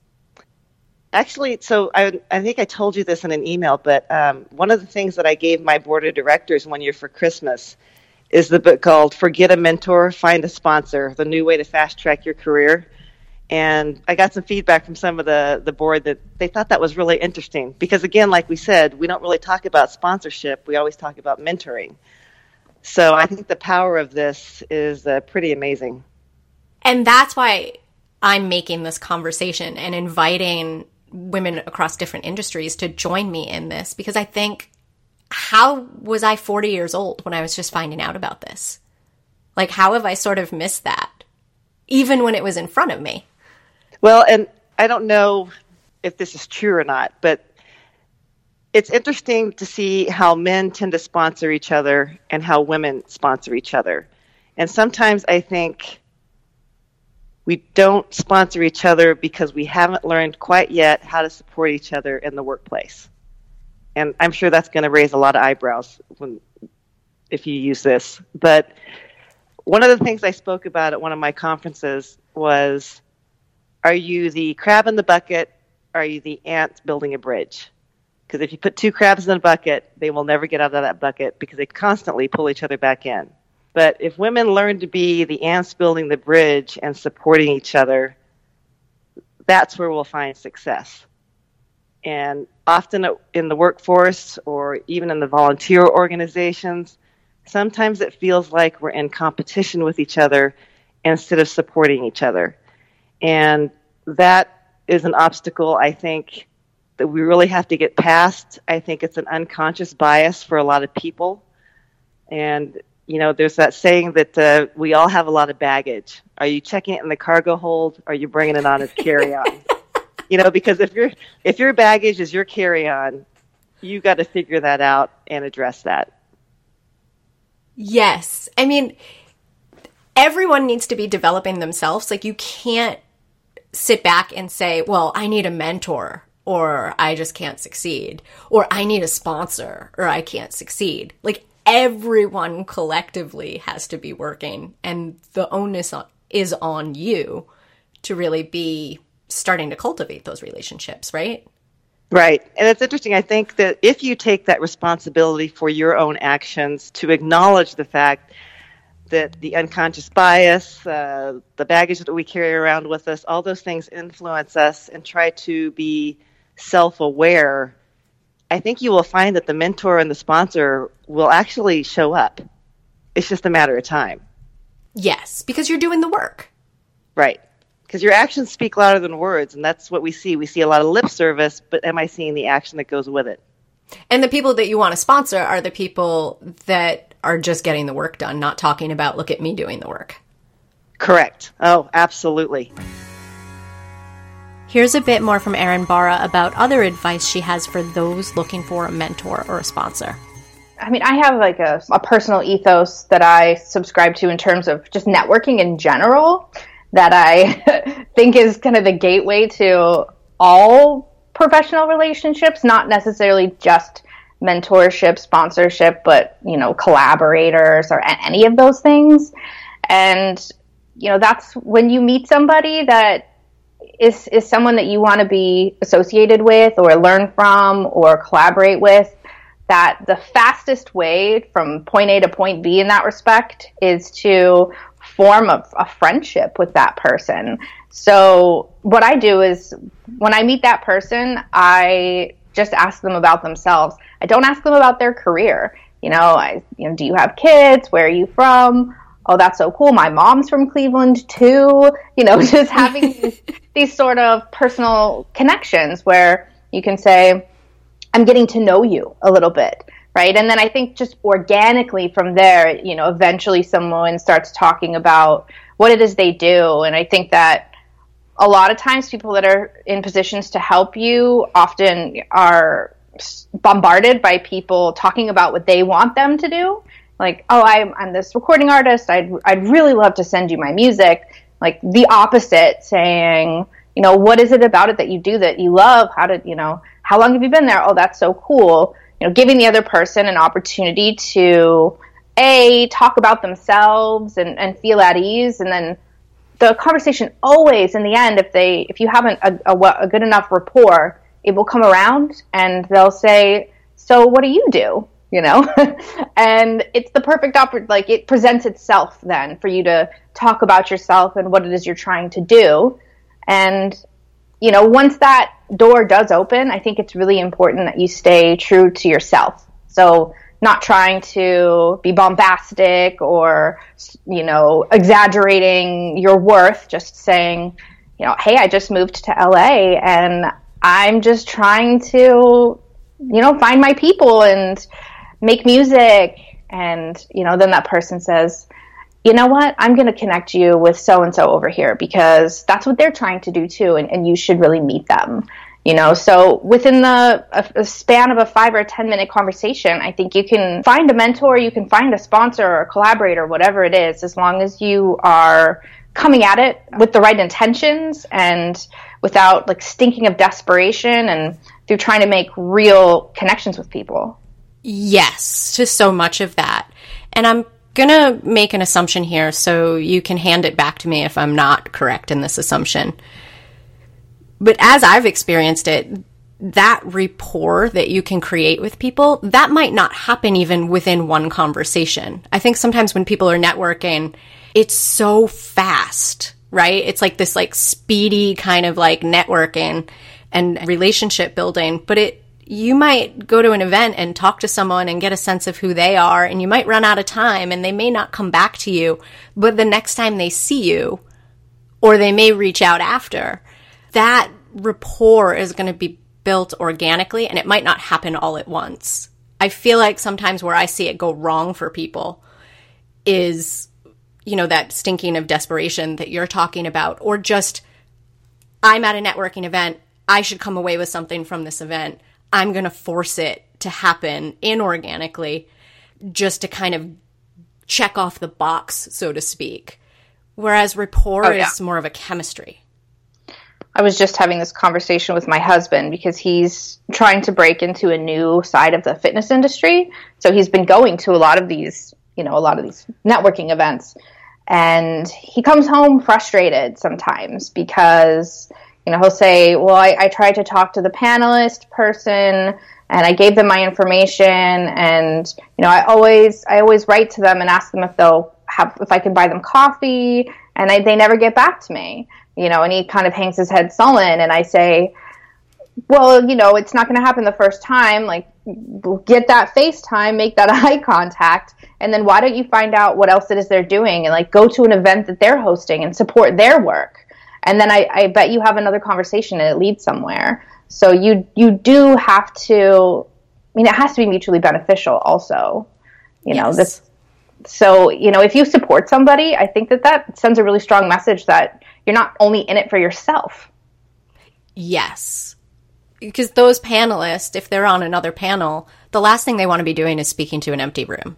Actually, so I, I think I told you this in an email, but um, one of the things that I gave my board of directors one year for Christmas is the book called Forget a Mentor, Find a Sponsor The New Way to Fast Track Your Career. And I got some feedback from some of the, the board that they thought that was really interesting because, again, like we said, we don't really talk about sponsorship, we always talk about mentoring. So I think the power of this is uh, pretty amazing.
And that's why I'm making this conversation and inviting women across different industries to join me in this because I think how was I 40 years old when I was just finding out about this? Like, how have I sort of missed that, even when it was in front of me?
Well, and I don't know if this is true or not, but it's interesting to see how men tend to sponsor each other and how women sponsor each other. And sometimes I think we don't sponsor each other because we haven't learned quite yet how to support each other in the workplace. And I'm sure that's going to raise a lot of eyebrows when if you use this. But one of the things I spoke about at one of my conferences was are you the crab in the bucket? Are you the ant building a bridge? Because if you put two crabs in a bucket, they will never get out of that bucket because they constantly pull each other back in. But if women learn to be the ants building the bridge and supporting each other, that's where we'll find success. And often in the workforce or even in the volunteer organizations, sometimes it feels like we're in competition with each other instead of supporting each other. And that is an obstacle I think that we really have to get past. I think it's an unconscious bias for a lot of people. And you know, there's that saying that uh, we all have a lot of baggage. Are you checking it in the cargo hold? Or are you bringing it on as carry on? you know, because if your if your baggage is your carry on, you got to figure that out and address that.
Yes, I mean, everyone needs to be developing themselves. Like you can't sit back and say, "Well, I need a mentor." Or I just can't succeed. Or I need a sponsor, or I can't succeed. Like everyone collectively has to be working and the onus is on you to really be starting to cultivate those relationships, right?
Right. And it's interesting. I think that if you take that responsibility for your own actions to acknowledge the fact that the unconscious bias, uh, the baggage that we carry around with us, all those things influence us and try to be self aware I think you will find that the mentor and the sponsor will actually show up. It's just a matter of time.
Yes, because you're doing the work.
Right. Because your actions speak louder than words, and that's what we see. We see a lot of lip service, but am I seeing the action that goes with it?
And the people that you want to sponsor are the people that are just getting the work done, not talking about, look at me doing the work.
Correct. Oh, absolutely.
Here's a bit more from Erin Barra about other advice she has for those looking for a mentor or a sponsor.
I mean, I have like a, a personal ethos that I subscribe to in terms of just networking in general that I think is kind of the gateway to all professional relationships, not necessarily just mentorship, sponsorship, but you know, collaborators or any of those things. And you know, that's when you meet somebody that is is someone that you want to be associated with or learn from or collaborate with that the fastest way from point A to point B in that respect is to form of a, friendship with that person. So what I do is when I meet that person, I just ask them about themselves. I don't ask them about their career. You know, I, you know, do you have kids? Where are you from? Oh, that's so cool. My mom's from Cleveland too. You know, just having these, these sort of personal connections where you can say, I'm getting to know you a little bit right? And then I think just organically from there, you know, eventually someone starts talking about what it is they do. And I think that a lot of times people that are in positions to help you often are bombarded by people talking about what they want them to do. Like, oh, I'm, I'm this recording artist. I'd, I'd really love to send you my music. Like the opposite saying, you know, what is it about it that you do that you love? How did, you know, how long have you been there? Oh, that's so cool you know, giving the other person an opportunity to a talk about themselves and, and feel at ease, and then the conversation always in the end, if they if you haven't a, a, a good enough rapport, it will come around and they'll say, "So what do you do?" You know, and it's the perfect opportunity. Like it presents itself then for you to talk about yourself and what it is you're trying to do, and you know, once that door does open, I think it's really important that you stay true to yourself. So, not trying to be bombastic or, you know, exaggerating your worth, just saying, you know, hey, I just moved to LA and I'm just trying to, you know, find my people and make music. And, you know, then that person says, you know what, I'm going to connect you with so and so over here because that's what they're trying to do too, and, and you should really meet them. You know, so within the a, a span of a five or ten minute conversation, I think you can find a mentor, you can find a sponsor or a collaborator, whatever it is, as long as you are coming at it with the right intentions and without like stinking of desperation and through trying to make real connections with people.
Yes, to so much of that. And I'm going to make an assumption here so you can hand it back to me if I'm not correct in this assumption. But as I've experienced it, that rapport that you can create with people, that might not happen even within one conversation. I think sometimes when people are networking, it's so fast, right? It's like this like speedy kind of like networking and relationship building, but it you might go to an event and talk to someone and get a sense of who they are, and you might run out of time and they may not come back to you, but the next time they see you, or they may reach out after, that rapport is going to be built organically and it might not happen all at once. I feel like sometimes where I see it go wrong for people is, you know, that stinking of desperation that you're talking about, or just, I'm at a networking event. I should come away with something from this event. I'm going to force it to happen inorganically just to kind of check off the box, so to speak. Whereas rapport oh, yeah. is more of a chemistry.
I was just having this conversation with my husband because he's trying to break into a new side of the fitness industry. So he's been going to a lot of these, you know, a lot of these networking events. And he comes home frustrated sometimes because you know, he'll say, well, I, I tried to talk to the panelist person and I gave them my information and, you know, I always, I always write to them and ask them if they'll have, if I can buy them coffee and I, they never get back to me, you know, and he kind of hangs his head sullen and I say, well, you know, it's not going to happen the first time. Like, get that FaceTime, make that eye contact, and then why don't you find out what else it is they're doing and like go to an event that they're hosting and support their work and then I, I bet you have another conversation and it leads somewhere. So you you do have to. I mean, it has to be mutually beneficial, also. You know yes. this. So you know, if you support somebody, I think that that sends a really strong message that you're not only in it for yourself.
Yes, because those panelists, if they're on another panel, the last thing they want to be doing is speaking to an empty room.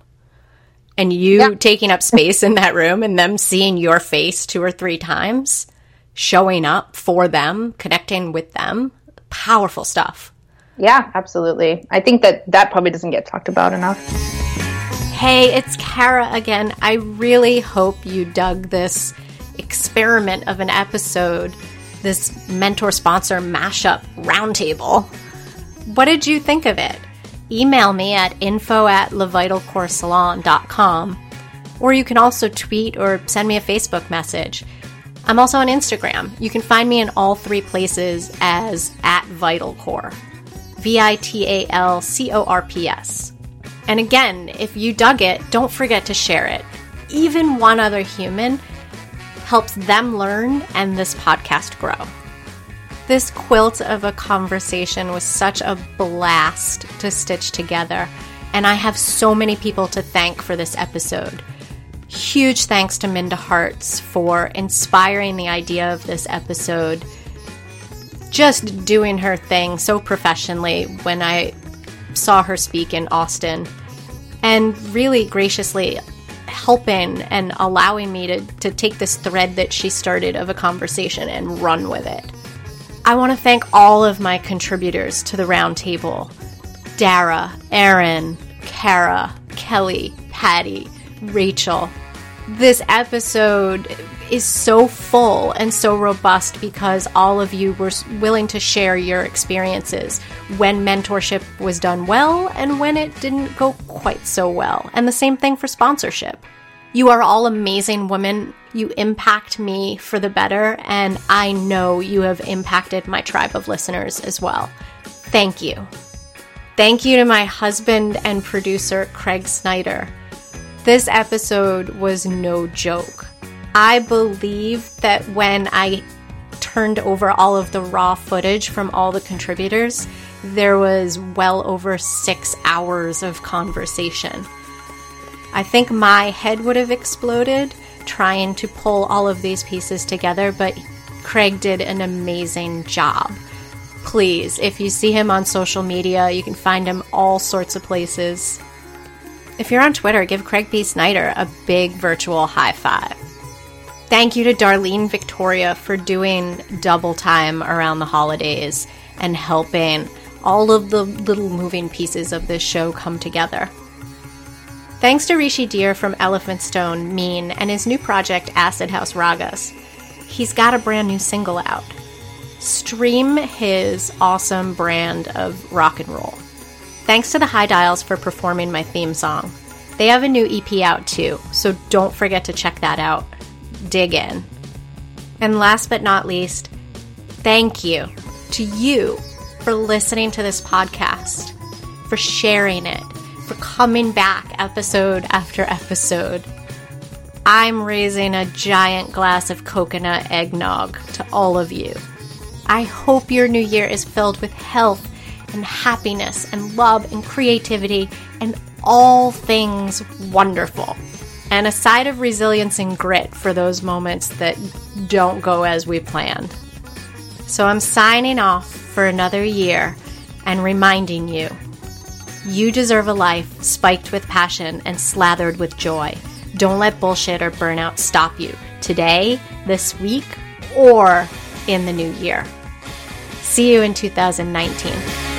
And you taking up space in that room and them seeing your face two or three times, showing up for them, connecting with them, powerful stuff.
Yeah, absolutely. I think that that probably doesn't get talked about enough.
Hey, it's Kara again. I really hope you dug this experiment of an episode, this mentor sponsor mashup roundtable. What did you think of it? Email me at info at levitalcoresalon.com or you can also tweet or send me a Facebook message. I'm also on Instagram. You can find me in all three places as at VitalCorps. V I T A L C O R P S. And again, if you dug it, don't forget to share it. Even one other human helps them learn and this podcast grow. This quilt of a conversation was such a blast to stitch together, and I have so many people to thank for this episode. Huge thanks to Minda Harts for inspiring the idea of this episode. Just doing her thing so professionally when I saw her speak in Austin, and really graciously helping and allowing me to, to take this thread that she started of a conversation and run with it. I want to thank all of my contributors to the roundtable Dara, Erin, Kara, Kelly, Patti, Rachel. This episode is so full and so robust because all of you were willing to share your experiences when mentorship was done well and when it didn't go quite so well. And the same thing for sponsorship. You are all amazing women. You impact me for the better, and I know you have impacted my tribe of listeners as well. Thank you. Thank you to my husband and producer, Craig Snyder. This episode was no joke. I believe that when I turned over all of the raw footage from all the contributors, there was well over six hours of conversation. I think my head would have exploded trying to pull all of these pieces together, but Craig did an amazing job. Please, if you see him on social media, you can find him all sorts of places. If you're on Twitter, give Craig B. Snyder a big virtual high five. Thank you to Darlene Victoria for doing double time around the holidays and helping all of the little moving pieces of this show come together. Thanks to Rishi Dhir from Elephant Stone, Mien, and his new project, Acid House Ragas. He's got a brand new single out. Stream his awesome brand of rock and roll. Thanks to the High Dials for performing my theme song. They have a new EP out too, so don't forget to check that out. Dig in. And last but not least, thank you to you for listening to this podcast, for sharing it, for coming back episode after episode. I'm raising a giant glass of coconut eggnog to all of you. I hope your new year is filled with health and happiness and love and creativity and all things wonderful. And a side of resilience and grit for those moments that don't go as we planned. So I'm signing off for another year and reminding you you deserve a life spiked with passion and slathered with joy. Don't let bullshit or burnout stop you today, this week, or in the new year. See you in 2019.